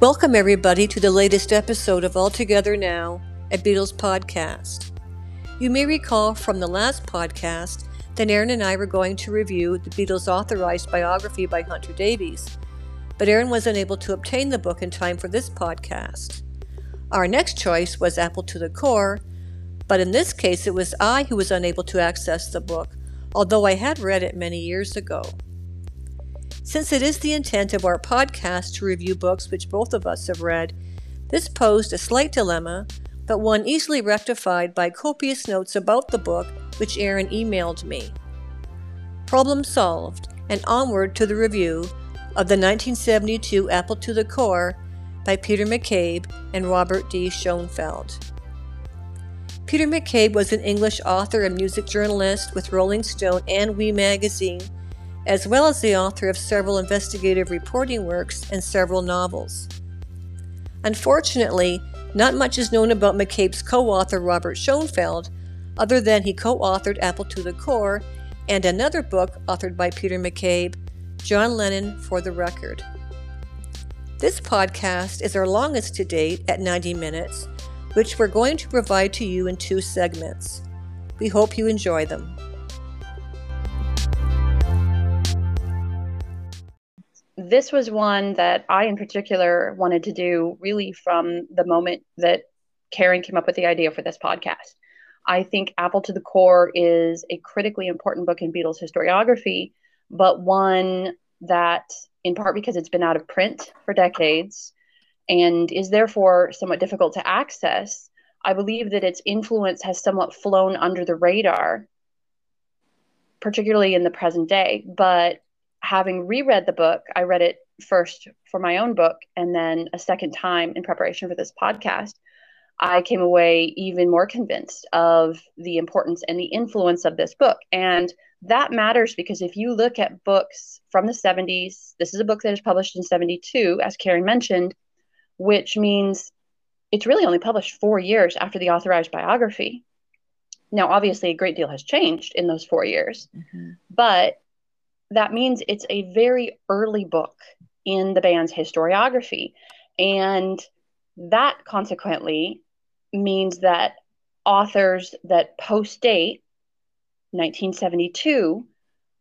Welcome, everybody, to the latest episode of All Together Now, a Beatles podcast. You may recall from the last podcast that Aaron and I were going to review the Beatles' authorized biography by Hunter Davies, but Aaron was unable to obtain the book in time for this podcast. Our next choice was Apple to the Core, but in this case it was I who was unable to access the book, although I had read it many years ago. Since it is the intent of our podcast to review books which both of us have read, this posed a slight dilemma, but one easily rectified by copious notes about the book which Aaron emailed me. Problem solved, and onward to the review of the 1972 Apple to the Core by Peter McCabe and Robert D. Schoenfeld. Peter McCabe was an English author and music journalist with Rolling Stone and We magazine as well as the author of several investigative reporting works and several novels. Unfortunately, not much is known about McCabe's co author Robert Schoenfeld, other than he co authored Apple to the Core and another book authored by Peter McCabe, John Lennon for the Record. This podcast is our longest to date at 90 minutes, which we're going to provide to you in two segments. We hope you enjoy them. This was one that I, in particular, wanted to do really from the moment that Karen came up with the idea for this podcast. I think Apple to the Core is a critically important book in Beatles historiography, but one that, in part because it's been out of print for decades and is therefore somewhat difficult to access, I believe that its influence has somewhat flown under the radar, particularly in the present day. But having reread the book, I read it first for my own book and then a second time in preparation for this podcast. I came away even more convinced of the importance and the influence of this book. And that matters because if you look at books from the 70s, this is a book that is published in 72, as Karen mentioned, which means it's really only published four years after the authorized biography. Now, obviously, a great deal has changed in those four years, mm-hmm. but that means it's a very early book in the band's historiography. And that consequently means that authors that post date 1972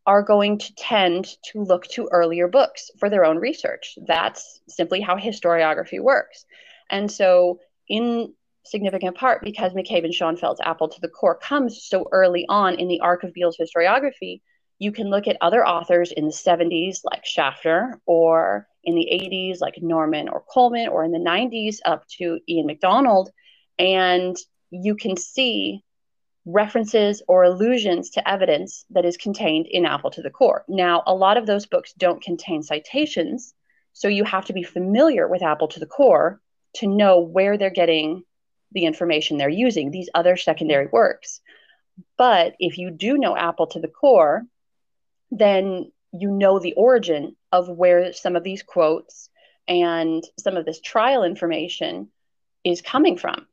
are going to tend to look to earlier books for their own research. That's simply how historiography works. And so, in significant part, because McCabe and Schoenfeld's Apple to the Core comes so early on in the arc of Beatles' historiography, you can look at other authors in the 70s, like Schaffner, or in the 80s, like Norman or Coleman, or in the 90s, up to Ian MacDonald, and you can see references or allusions to evidence that is contained in Apple to the Core. Now, a lot of those books don't contain citations, so you have to be familiar with Apple to the Core to know where they're getting the information they're using, these other secondary works. But if you do know Apple to the Core, then you know the origin of where some of these quotes and some of this trial information is coming from.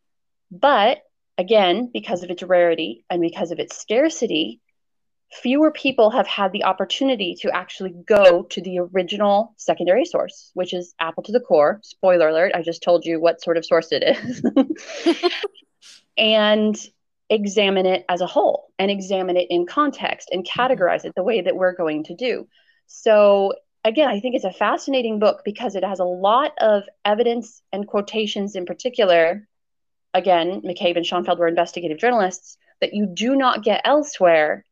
But again, because of its rarity and because of its scarcity, fewer people have had the opportunity to actually go to the original secondary source, which is Apple to the Core. Spoiler alert, I just told you what sort of source it is. and examine it as a whole and examine it in context and mm-hmm. categorize it the way that we're going to do. So, again, I think it's a fascinating book because it has a lot of evidence and quotations in particular. Again, McCabe and Schoenfeld were investigative journalists that you do not get elsewhere,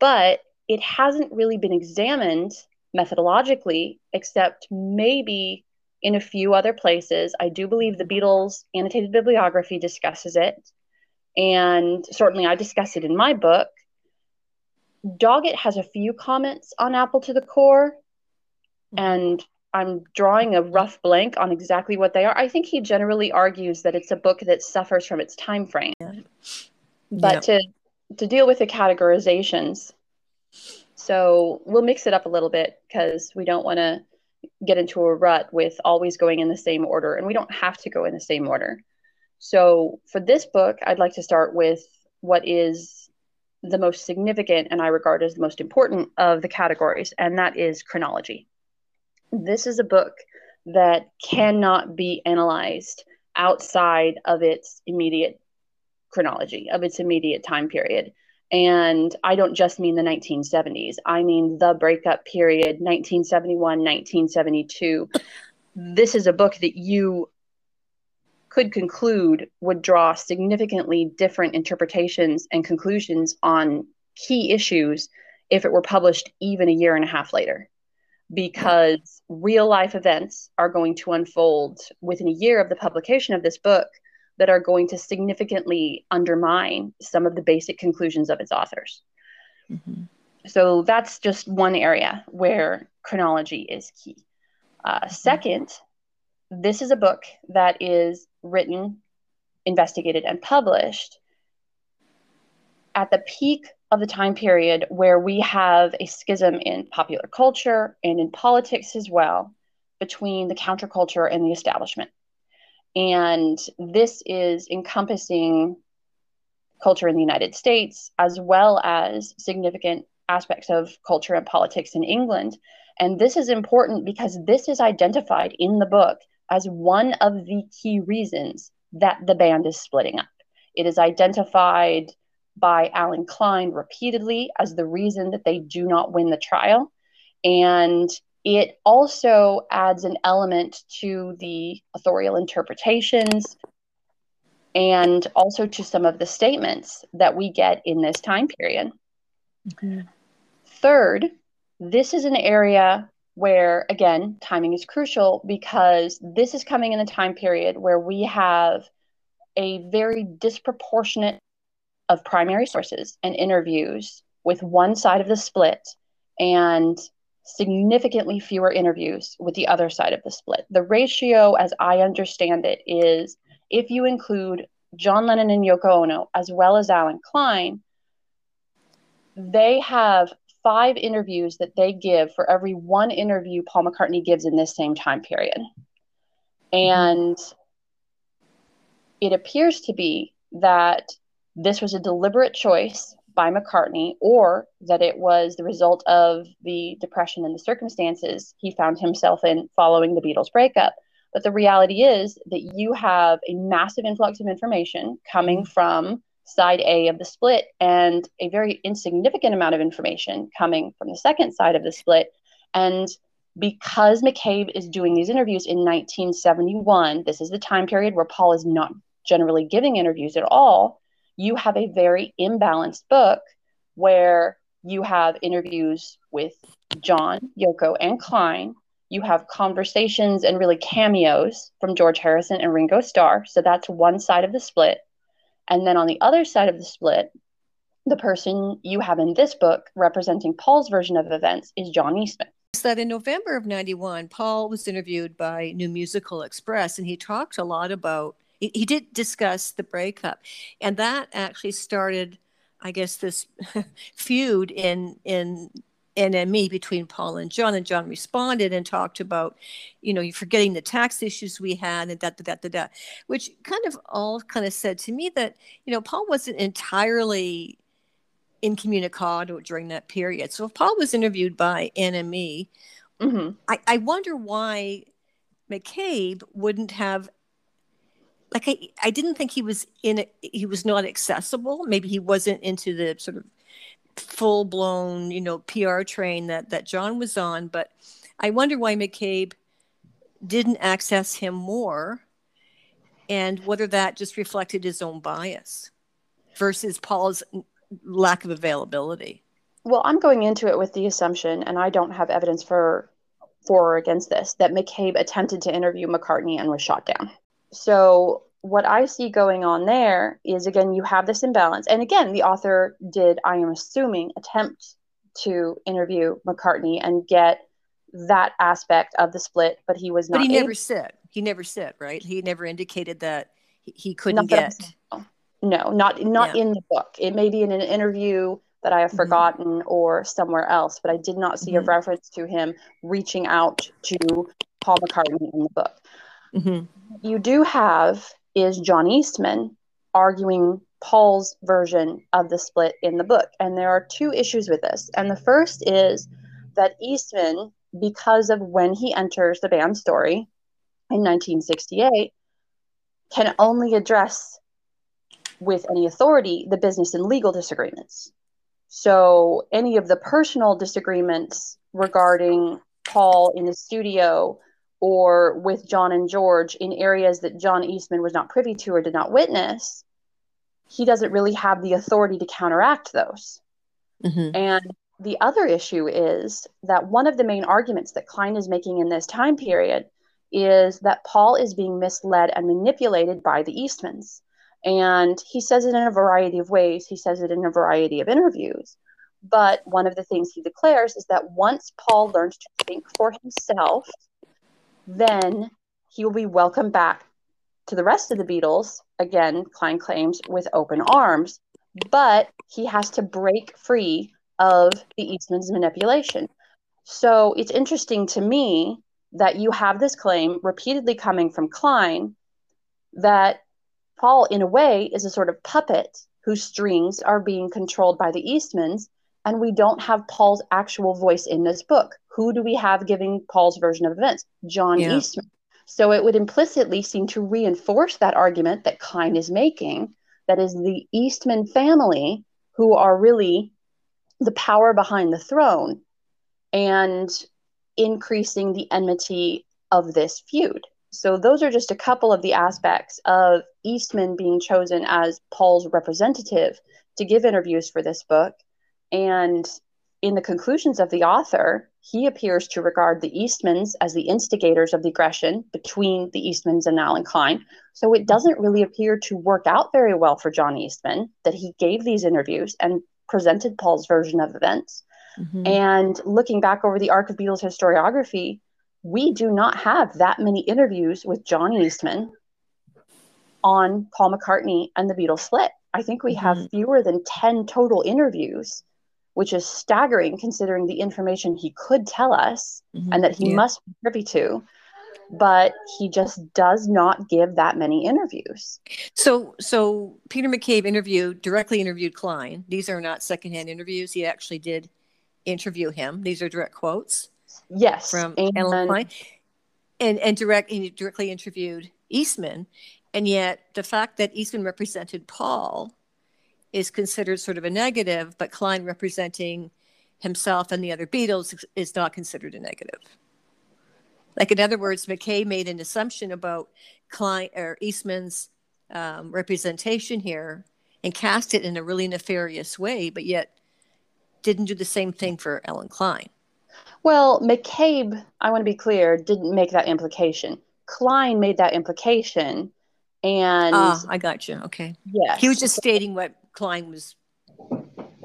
but it hasn't really been examined methodologically except maybe in a few other places. I do believe the Beatles annotated bibliography discusses it. And certainly I discuss it in my book. Doggett has a few comments on Apple to the Core, and I'm drawing a rough blank on exactly what they are. I think he generally argues that it's a book that suffers from its time frame. Yeah. But to to deal with the categorizations, so we'll mix it up a little bit because we don't want to get into a rut with always going in the same order, and we don't have to go in the same order. So, for this book, I'd like to start with what is the most significant and I regard as the most important of the categories, and that is chronology. This is a book that cannot be analyzed outside of its immediate chronology, of its immediate time period. And I don't just mean the 1970s, I mean the breakup period, 1971, 1972. This is a book that you could conclude would draw significantly different interpretations and conclusions on key issues if it were published even a year and a half later because real life events are going to unfold within a year of the publication of this book that are going to significantly undermine some of the basic conclusions of its authors. Mm-hmm. So that's just one area where chronology is key. Uh, second, this is a book that is written, investigated, and published at the peak of the time period where we have a schism in popular culture and in politics as well between the counterculture and the establishment. And this is encompassing culture in the United States as well as significant aspects of culture and politics in England. And this is important because this is identified in the book as one of the key reasons that the band is splitting up. It is identified by Allen Klein repeatedly as the reason that they do not win the trial. And it also adds an element to the authorial interpretations and also to some of the statements that we get in this time period. Mm-hmm. Third, this is an area where, again, timing is crucial because this is coming in a time period where we have a very disproportionate of primary sources and interviews with one side of the split and significantly fewer interviews with the other side of the split. The ratio, as I understand it, is if you include John Lennon and Yoko Ono as well as Allen Klein, they have five interviews that they give for every one interview Paul McCartney gives in this same time period. And it appears to be that this was a deliberate choice by McCartney or that it was the result of the depression and the circumstances he found himself in following the Beatles breakup. But the reality is that you have a massive influx of information coming mm-hmm. from side A of the split and a very insignificant amount of information coming from the second side of the split. And because McCabe is doing these interviews in 1971, this is the time period where Paul is not generally giving interviews at all you have a very imbalanced book where you have interviews with John, Yoko, and Klein. You have conversations and really cameos from George Harrison and Ringo Starr. So that's one side of the split. And then on the other side of the split, the person you have in this book representing Paul's version of events is John Eastman. So That in November of 91, Paul was interviewed by New Musical Express, and he talked a lot about he, he did discuss the breakup, and that actually started, I guess, this feud in in NME between Paul and John, and John responded and talked about, you know, you're forgetting the tax issues we had and that, that, that, that, which kind of all kind of said to me that, you know, Paul wasn't entirely incommunicado during that period. So if Paul was interviewed by NME, mm-hmm. I, I wonder why McCabe wouldn't have like I, I didn't think he was in it he was not accessible maybe he wasn't into the sort of full blown you know pr train that that john was on but i wonder why mccabe didn't access him more and whether that just reflected his own bias versus paul's lack of availability. Well i'm going into it with the assumption and i don't have evidence for for or against this that mccabe attempted to interview mccartney and was shot down. So what I see going on there is again, you have this imbalance. And again, the author did, I am assuming, attempt to interview McCartney and get that aspect of the split, but he was not. But he never said. He never said, right? He never indicated that he, couldn't get. No, not not yeah. in the book. It may be in an interview that I have mm-hmm. forgotten or somewhere else, but I did not see mm-hmm. a reference to him reaching out to Paul McCartney in the book. Mm-hmm. You do have is John Eastman arguing Paul's version of the split in the book. And there are two issues with this. And the first is that Eastman because of when he enters the band story in 1968, can only address with any authority the business and legal disagreements. So, any of the personal disagreements regarding Paul in the studio or with John and George in areas that John Eastman was not privy to or did not witness, he doesn't really have the authority to counteract those. Mm-hmm. And the other issue is that one of the main arguments that Klein is making in this time period is that Paul is being misled and manipulated by the Eastmans. And he says it in a variety of ways, he says it in a variety of interviews. But one of the things he declares is that once Paul learned to think for himself, then he will be welcomed back to the rest of the Beatles, again, Klein claims, with open arms. But he has to break free of the Eastman's manipulation. So it's interesting to me that you have this claim repeatedly coming from Klein that Paul, in a way, is a sort of puppet whose strings are being controlled by the Eastmans, and we don't have Paul's actual voice in this book. Who do we have giving Paul's version of events? John yeah. Eastman. So it would implicitly seem to reinforce that argument that Klein is making that is the Eastman family who are really the power behind the throne and increasing the enmity of this feud. So, those are just a couple of the aspects of Eastman being chosen as Paul's representative to give interviews for this book. And in the conclusions of the author, he appears to regard the Eastmans as the instigators of the aggression between the Eastmans and Allen Klein. So it doesn't really appear to work out very well for John Eastman that he gave these interviews and presented Paul's version of events. Mm-hmm. And looking back over the arc of Beatles historiography, we do not have that many interviews with John Eastman on Paul McCartney and the Beatles split. I think we mm-hmm. have fewer than 10 total interviews, which is staggering considering the information he could tell us mm-hmm. and that he yeah. must be privy to. But he just does not give that many interviews. So, so Peter McCabe interviewed directly interviewed Klein. These are not secondhand interviews. He actually did interview him. These are direct quotes. Yes, from and, Allen Klein, and and direct he directly interviewed Eastman, and yet the fact that Eastman represented Paul is considered sort of a negative, but Klein representing himself and the other Beatles is not considered a negative. Like in other words, McCabe made an assumption about Klein or Eastman's um, representation here and cast it in a really nefarious way, but yet didn't do the same thing for Allen Klein. Well, McCabe, I want to be clear, didn't make that implication. Klein made that implication. And ah, I got you. Okay. Yes. He was just stating what Klein was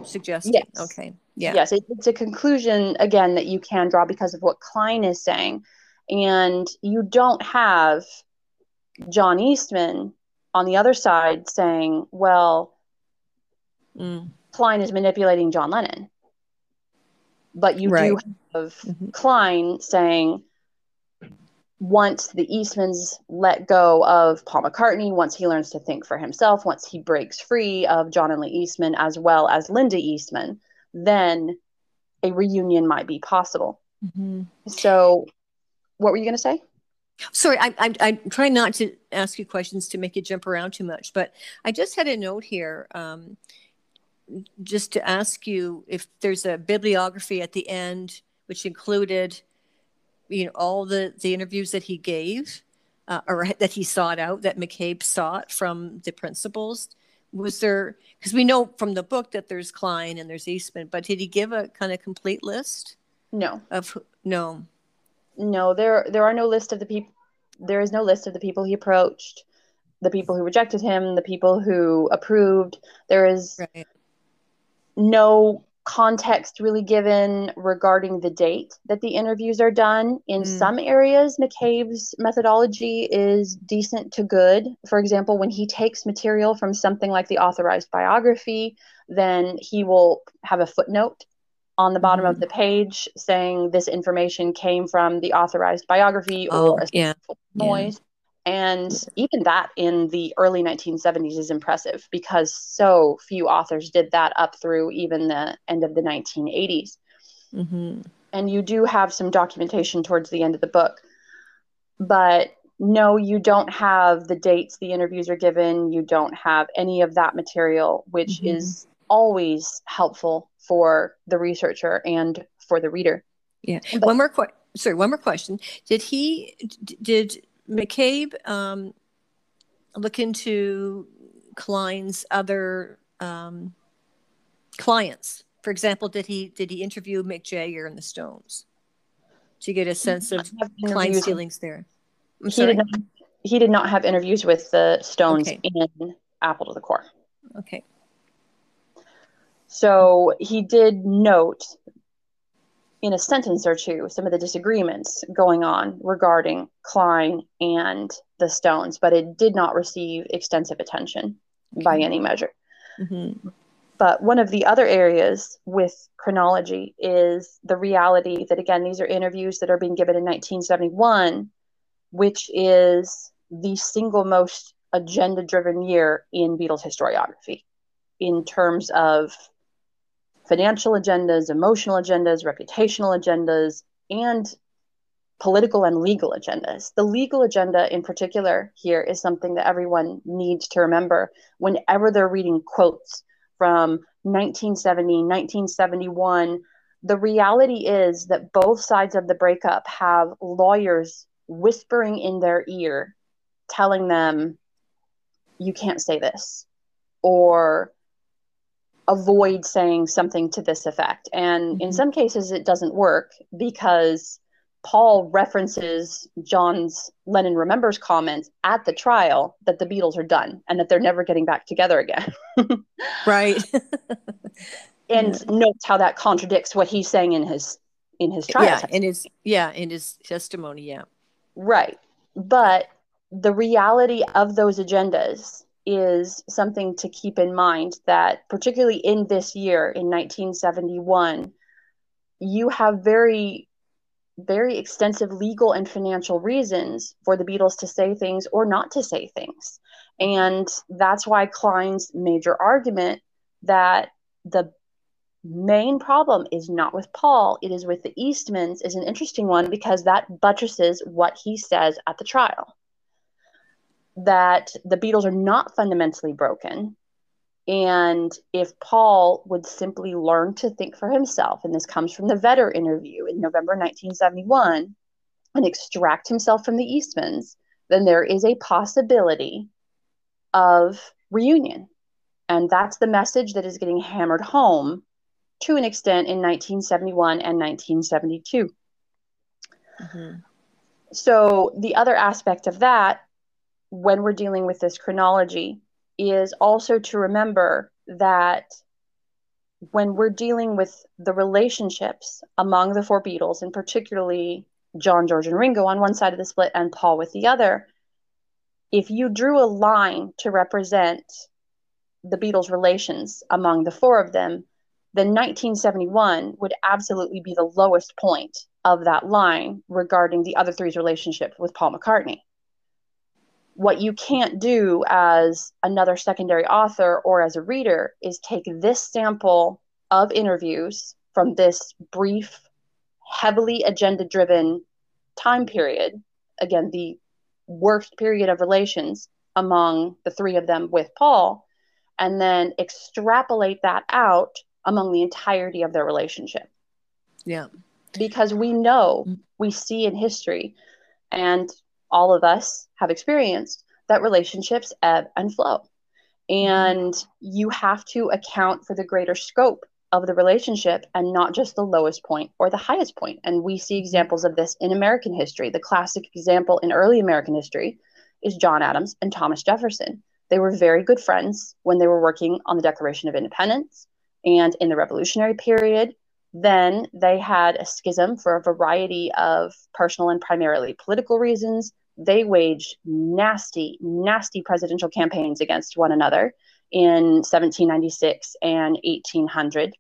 suggesting. Yes. Okay. Yeah. Yes, it, it's a conclusion again that you can draw because of what Klein is saying. And you don't have John Eastman on the other side saying, well, mm. Klein is manipulating John Lennon. But you right. do have mm-hmm. Klein saying, once the Eastmans let go of Paul McCartney, once he learns to think for himself, once he breaks free of John and Lee Eastman as well as Linda Eastman, then a reunion might be possible. Mm-hmm. So, what were you going to say? Sorry, I, I, I'm trying not to ask you questions to make you jump around too much, but I just had a note here. Um, just to ask you if there's a bibliography at the end which included you know all the the interviews that he gave uh, or that he sought out that mccabe sought from the principals was there because we know from the book that there's klein and there's eastman but did he give a kind of complete list? No. Of no. No there there are no list of the people there is no list of the people he approached the people who rejected him the people who approved. There is right. no context really given regarding the date that the interviews are done. In mm. some areas, McCabe's methodology is decent to good. For example, when he takes material from something like the authorized biography, then he will have a footnote on the bottom mm. of the page saying this information came from the authorized biography oh, or a yeah. noise. Yeah. And even that in the early 1970s is impressive because so few authors did that up through even the end of the 1980s. Mm-hmm. and you do have some documentation towards the end of the book. But no, you don't have the dates the interviews are given. You don't have any of that material, which mm-hmm. is always helpful for the researcher and for the reader. Yeah. But, one more question. Sorry, one more question. Did he, did McCabe um, look into Klein's other um, clients? For example, did he did he interview Mick Jagger and the Stones to get a sense of Klein's feelings there? I'm he sorry. Did not, he did not have interviews with the Stones okay. in Apple to the Core. Okay. So he did note in a sentence or two some of the disagreements going on regarding Klein and the Stones, but it did not receive extensive attention okay. by any measure. Mm-hmm. But one of the other areas with chronology is the reality that, again, these are interviews that are being given in 1971, which is the single most agenda driven year in Beatles historiography in terms of financial agendas, emotional agendas, reputational agendas, and political and legal agendas. The legal agenda, in particular, here is something that everyone needs to remember whenever they're reading quotes from 1970, 1971. The reality is that both sides of the breakup have lawyers whispering in their ear, telling them, you can't say this, or avoid saying something to this effect. And mm-hmm. in some cases, it doesn't work because Paul references John's Lennon Remembers comments at the trial that the Beatles are done and that they're never getting back together again. right. and yeah. notes how that contradicts what he's saying in his in his trial. Yeah, in his yeah, in his testimony, yeah. Right. But the reality of those agendas is something to keep in mind that, particularly in this year, in 1971, you have very, very extensive legal and financial reasons for the Beatles to say things or not to say things. And that's why Klein's major argument that the main problem is not with Paul, it is with the Eastmans, is an interesting one because that buttresses what he says at the trial that the Beatles are not fundamentally broken. And if Paul would simply learn to think for himself, and this comes from the Vetter interview in November 1971, and extract himself from the Eastmans, then there is a possibility of reunion. And that's the message that is getting hammered home to an extent in 1971 and 1972. Mm-hmm. So, the other aspect of that when we're dealing with this chronology is also to remember that when we're dealing with the relationships among the four Beatles, and particularly John, George, and Ringo on one side of the split and Paul with the other, if you drew a line to represent the Beatles' relations among the four of them, then 1971 would absolutely be the lowest point of that line regarding the other three's relationship with Paul McCartney what you can't do as another secondary author or as a reader is take this sample of interviews from this brief, heavily agenda driven time period, again, the worst period of relations among the three of them with Paul, and then extrapolate that out among the entirety of their relationship. Yeah. Because we know, mm. we see in history, and all of us have experienced that relationships ebb and flow. And you have to account for the greater scope of the relationship and not just the lowest point or the highest point. And we see examples of this in American history. The classic example in early American history is John Adams and Thomas Jefferson. They were very good friends when they were working on the Declaration of Independence and in the Revolutionary period. Then they had a schism for a variety of personal and primarily political reasons. They waged nasty, nasty presidential campaigns against one another in 1796 and 1800.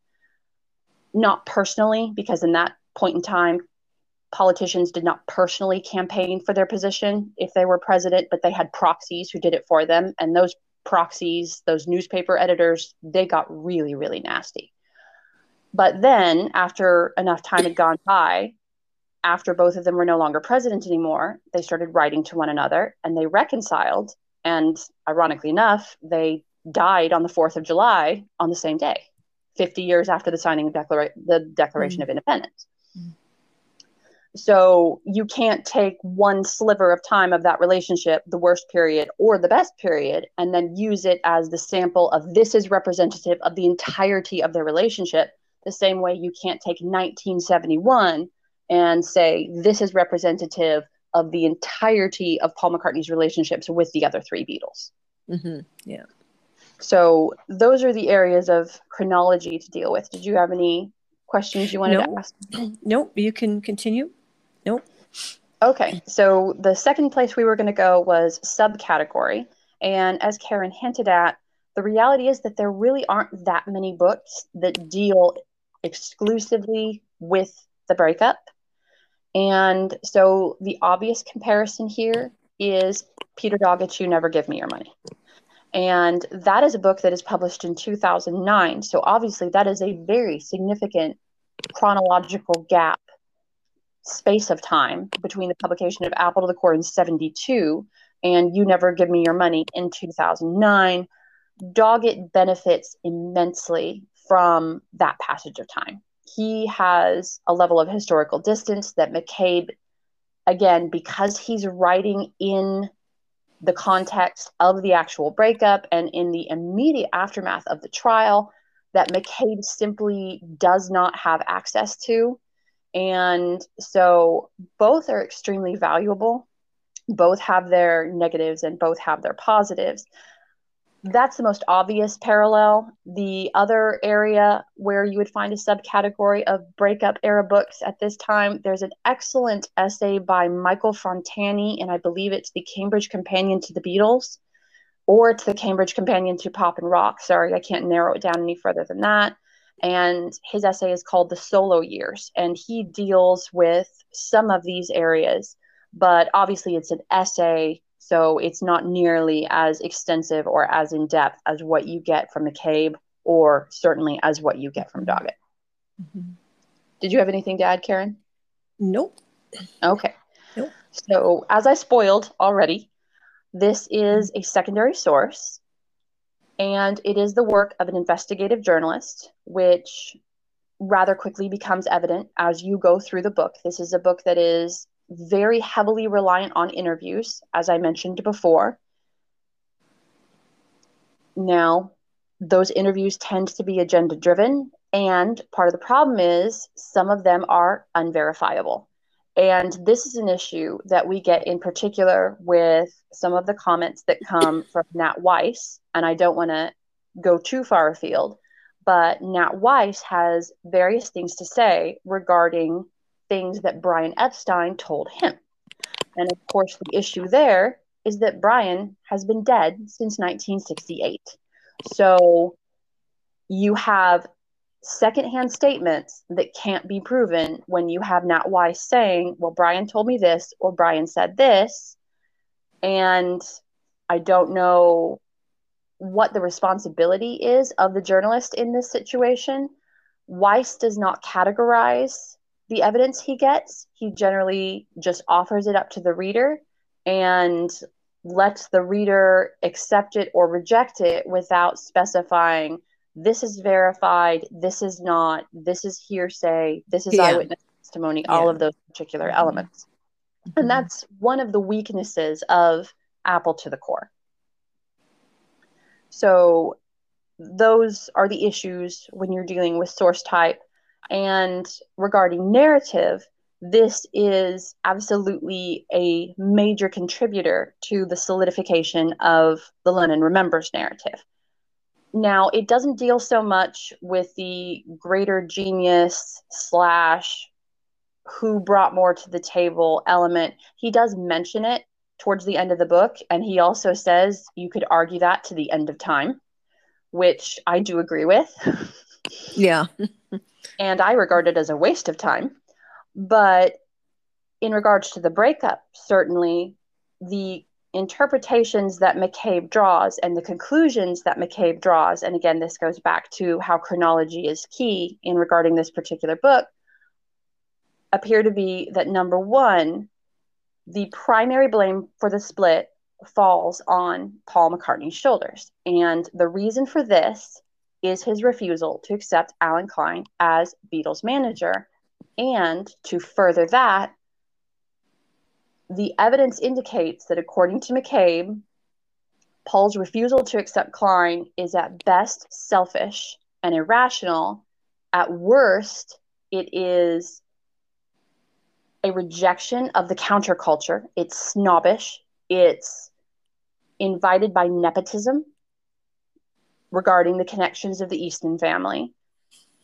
Not personally, because in that point in time, politicians did not personally campaign for their position if they were president, but they had proxies who did it for them. And those proxies, those newspaper editors, they got really, really nasty. But then, after enough time had gone by, after both of them were no longer president anymore, they started writing to one another and they reconciled. And ironically enough, they died on the 4th of July on the same day, 50 years after the signing of Declara- the Declaration mm-hmm. of Independence. Mm-hmm. So you can't take one sliver of time of that relationship, the worst period or the best period, and then use it as the sample of this is representative of the entirety of their relationship. The same way you can't take 1971 and say this is representative of the entirety of Paul McCartney's relationships with the other three Beatles. Mm-hmm. Yeah. So those are the areas of chronology to deal with. Did you have any questions you wanted nope. to ask? Nope. You can continue. Nope. Okay. So the second place we were going to go was subcategory. And as Karen hinted at, the reality is that there really aren't that many books that deal exclusively with the breakup. And so the obvious comparison here is Peter Doggett's You Never Give Me Your Money. And that is a book that is published in 2009. So obviously, that is a very significant chronological gap space of time between the publication of Apple to the Core in 72 and You Never Give Me Your Money in 2009. Doggett benefits immensely from that passage of time he has a level of historical distance that McCabe, again, because he's writing in the context of the actual breakup and in the immediate aftermath of the trial, that McCabe simply does not have access to. And so both are extremely valuable. Both have their negatives and both have their positives that's the most obvious parallel. The other area where you would find a subcategory of breakup era books at this time, there's an excellent essay by Michael Frontani, and I believe it's the Cambridge Companion to the Beatles, or it's the Cambridge Companion to Pop and Rock. Sorry, I can't narrow it down any further than that. And his essay is called The Solo Years, and he deals with some of these areas, but obviously it's an essay so it's not nearly as extensive or as in depth as what you get from McCabe or certainly as what you get from Doggett. Mm-hmm. Did you have anything to add, Karen? Nope. Okay. Nope. So, as I spoiled already, this is a secondary source and it is the work of an investigative journalist, which rather quickly becomes evident as you go through the book. This is a book that is very heavily reliant on interviews, as I mentioned before. Now, those interviews tend to be agenda driven, and part of the problem is some of them are unverifiable. And this is an issue that we get in particular with some of the comments that come from Nat Weiss. And I don't want to go too far afield, but Nat Weiss has various things to say regarding things that Brian Epstein told him. And of course, the issue there is that Brian has been dead since 1968. So you have secondhand statements that can't be proven when you have Nat Weiss saying, Well, Brian told me this, or Brian said this. And I don't know what the responsibility is of the journalist in this situation. Weiss does not categorize the evidence he gets, he generally just offers it up to the reader and lets the reader accept it or reject it without specifying this is verified, this is not, this is hearsay, this is yeah. eyewitness testimony, yeah. all of those particular mm-hmm. elements. Mm-hmm. And that's one of the weaknesses of Apple to the core. So, those are the issues when you're dealing with source type and regarding narrative, this is absolutely a major contributor to the solidification of the Lennon Remembers narrative. Now, it doesn't deal so much with the greater genius slash who brought more to the table element. He does mention it towards the end of the book, and he also says you could argue that to the end of time, which I do agree with. Yeah. and I regard it as a waste of time. But in regards to the breakup, certainly the interpretations that McCabe draws and the conclusions that McCabe draws, and again, this goes back to how chronology is key in regarding this particular book, appear to be that number one, the primary blame for the split falls on Paul McCartney's shoulders. And the reason for this is his refusal to accept Allen Klein as Beatles manager. And to further that, the evidence indicates that according to McCabe, Paul's refusal to accept Klein is at best selfish and irrational. At worst, it is a rejection of the counterculture. It's snobbish. It's invited by nepotism regarding the connections of the Eastman family.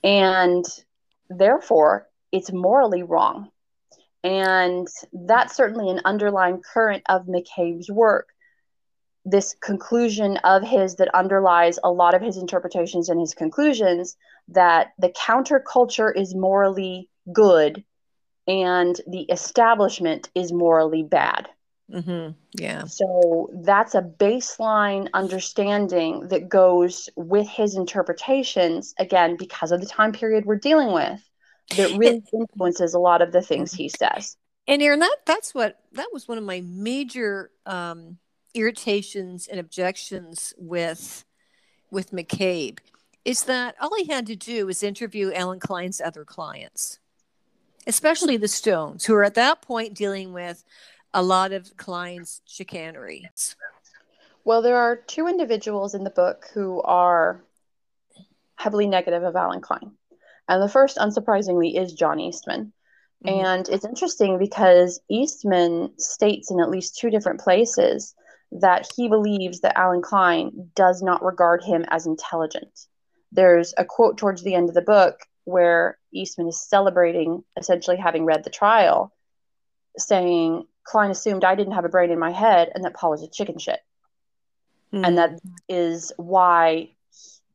And therefore, it's morally wrong. And that's certainly an underlying current of McCabe's work. This conclusion of his that underlies a lot of his interpretations and his conclusions that the counterculture is morally good and the establishment is morally bad. Mm-hmm. Yeah. So that's a baseline understanding that goes with his interpretations, again, because of the time period we're dealing with, that really influences a lot of the things he says. And Aaron, that that's what that was one of my major um, irritations and objections with with McCabe is that all he had to do was interview Allen Klein's other clients especially the Stones, who are at that point dealing with a lot of Klein's chicanery. Well, there are two individuals in the book who are heavily negative of Allen Klein. And the first, unsurprisingly, is John Eastman. Mm-hmm. And it's interesting because Eastman states in at least two different places that he believes that Allen Klein does not regard him as intelligent. There's a quote towards the end of the book where Eastman is celebrating essentially having read the trial, saying Klein assumed I didn't have a brain in my head and that Paul was a chicken shit. Mm. And that is why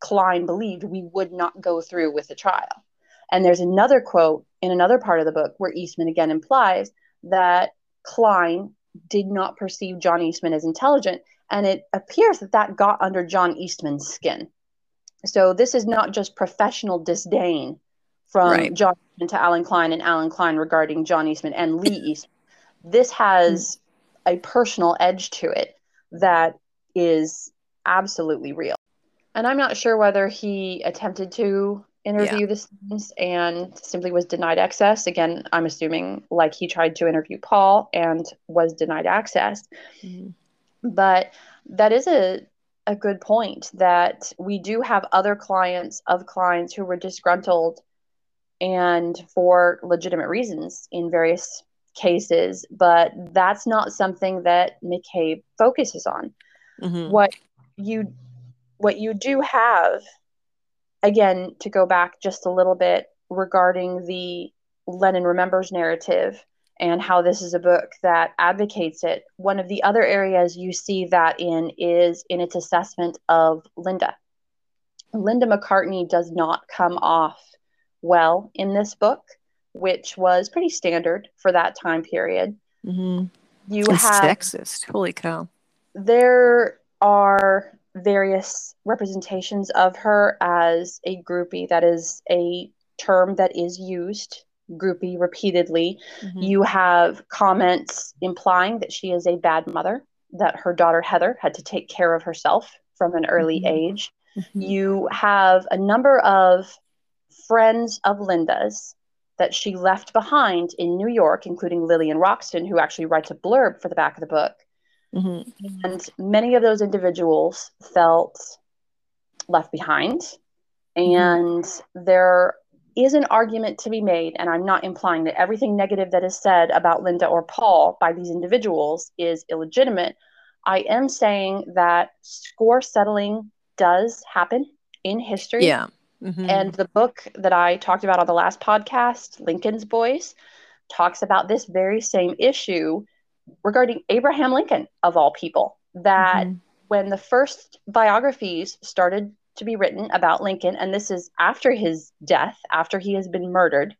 Klein believed we would not go through with the trial. And there's another quote in another part of the book where Eastman again implies that Klein did not perceive John Eastman as intelligent. And it appears that that got under John Eastman's skin. So this is not just professional disdain from right. John Eastman to Allen Klein and Allen Klein regarding John Eastman and Lee Eastman. This has a personal edge to it that is absolutely real. And I'm not sure whether he attempted to interview yeah. the students and simply was denied access. Again, I'm assuming like he tried to interview Paul and was denied access. Mm-hmm. But that is a a good point that we do have other clients of Klein's who were disgruntled and for legitimate reasons in various cases, but that's not something that McCabe focuses on. Mm-hmm. What you what you do have, again, to go back just a little bit regarding the Lennon Remembers narrative and how this is a book that advocates it. One of the other areas you see that in is in its assessment of Linda. Linda McCartney does not come off well in this book, which was pretty standard for that time period. Mm-hmm. You it's have sexist. Holy cow! There are various representations of her as a groupie. That is a term that is used groupie repeatedly. Mm-hmm. You have comments implying that she is a bad mother, that her daughter Heather had to take care of herself from an early mm-hmm. age. Mm-hmm. You have a number of friends of Linda's that she left behind in New York, including Lillian Roxon, who actually writes a blurb for the back of the book. Mm-hmm. And many of those individuals felt left behind. Mm-hmm. And there is an argument to be made, and I'm not implying that everything negative that is said about Linda or Paul by these individuals is illegitimate. I am saying that score settling does happen in history. Yeah. Mm-hmm. And the book that I talked about on the last podcast, Lincoln's Boys, talks about this very same issue regarding Abraham Lincoln, of all people. That mm-hmm. when the first biographies started to be written about Lincoln, and this is after his death, after he has been murdered.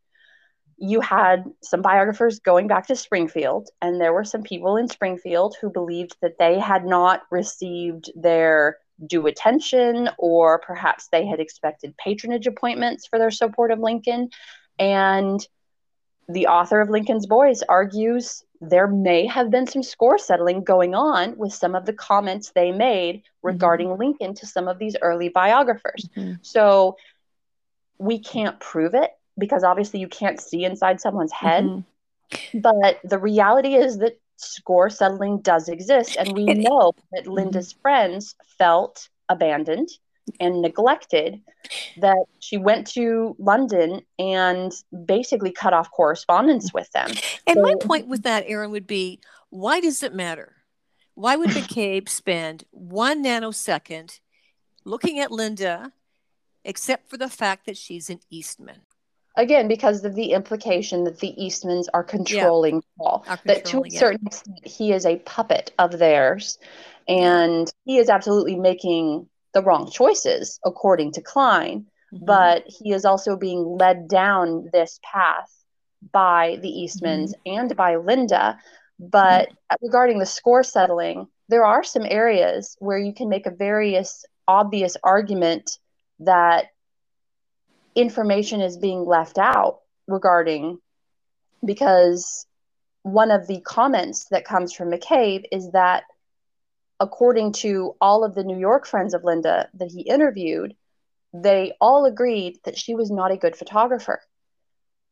you had some biographers going back to Springfield, and there were some people in Springfield who believed that they had not received their due attention, or perhaps they had expected patronage appointments for their support of Lincoln. And the author of Lincoln's Boys argues there may have been some score settling going on with some of the comments they made mm-hmm. regarding mm-hmm. Lincoln to some of these early biographers. Mm-hmm. So we can't prove it because obviously you can't see inside someone's head. Mm-hmm. But the reality is that score settling does exist. And we know that mm-hmm. Linda's friends felt abandoned and neglected that she went to London and basically cut off correspondence with them. And so, my point with that, Erin, would be why does it matter? Why would McCabe spend one nanosecond looking at Linda, except for the fact that she's an Eastman? Again because of the implication that the Eastmans are controlling yeah. Paul. Are that to a certain it. extent he is a puppet of theirs, and he is absolutely making the wrong choices according to Klein, mm-hmm. but he is also being led down this path by the Eastmans mm-hmm. and by Linda. But mm-hmm. regarding the score settling, there are some areas where you can make a various obvious argument that information is being left out regarding because one of the comments that comes from McCabe is that according to all of the New York friends of Linda that he interviewed, they all agreed that she was not a good photographer.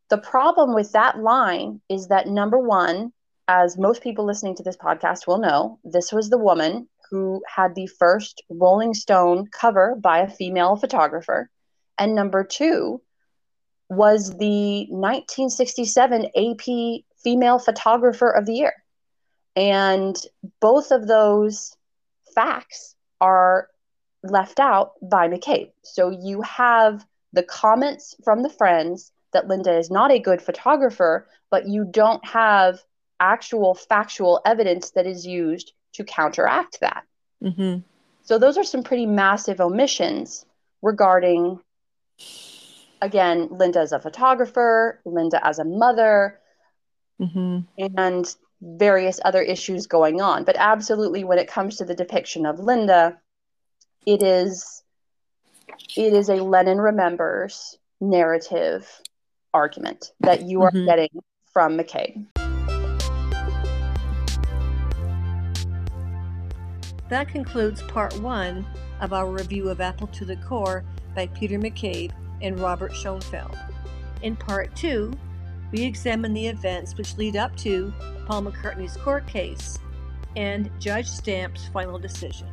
The problem with that line is that number one, as most people listening to this podcast will know, this was the woman who had the first Rolling Stone cover by a female photographer. And number two was the 1967 AP Female Photographer of the Year. And both of those facts are left out by McCabe. So you have the comments from the friends that Linda is not a good photographer, but you don't have actual factual evidence that is used to counteract that. Mm-hmm. So those are some pretty massive omissions regarding again, Linda as a photographer, Linda as a mother, mm-hmm. and various other issues going on. But absolutely, when it comes to the depiction of Linda, it is it is a Lennon Remembers narrative argument that you are mm-hmm. getting from McCabe. That concludes part one of our review of Apple to the Core by Peter McCabe and Robert Schoenfeld. In part two, we examine the events which lead up to Paul McCartney's court case and Judge Stamp's final decision.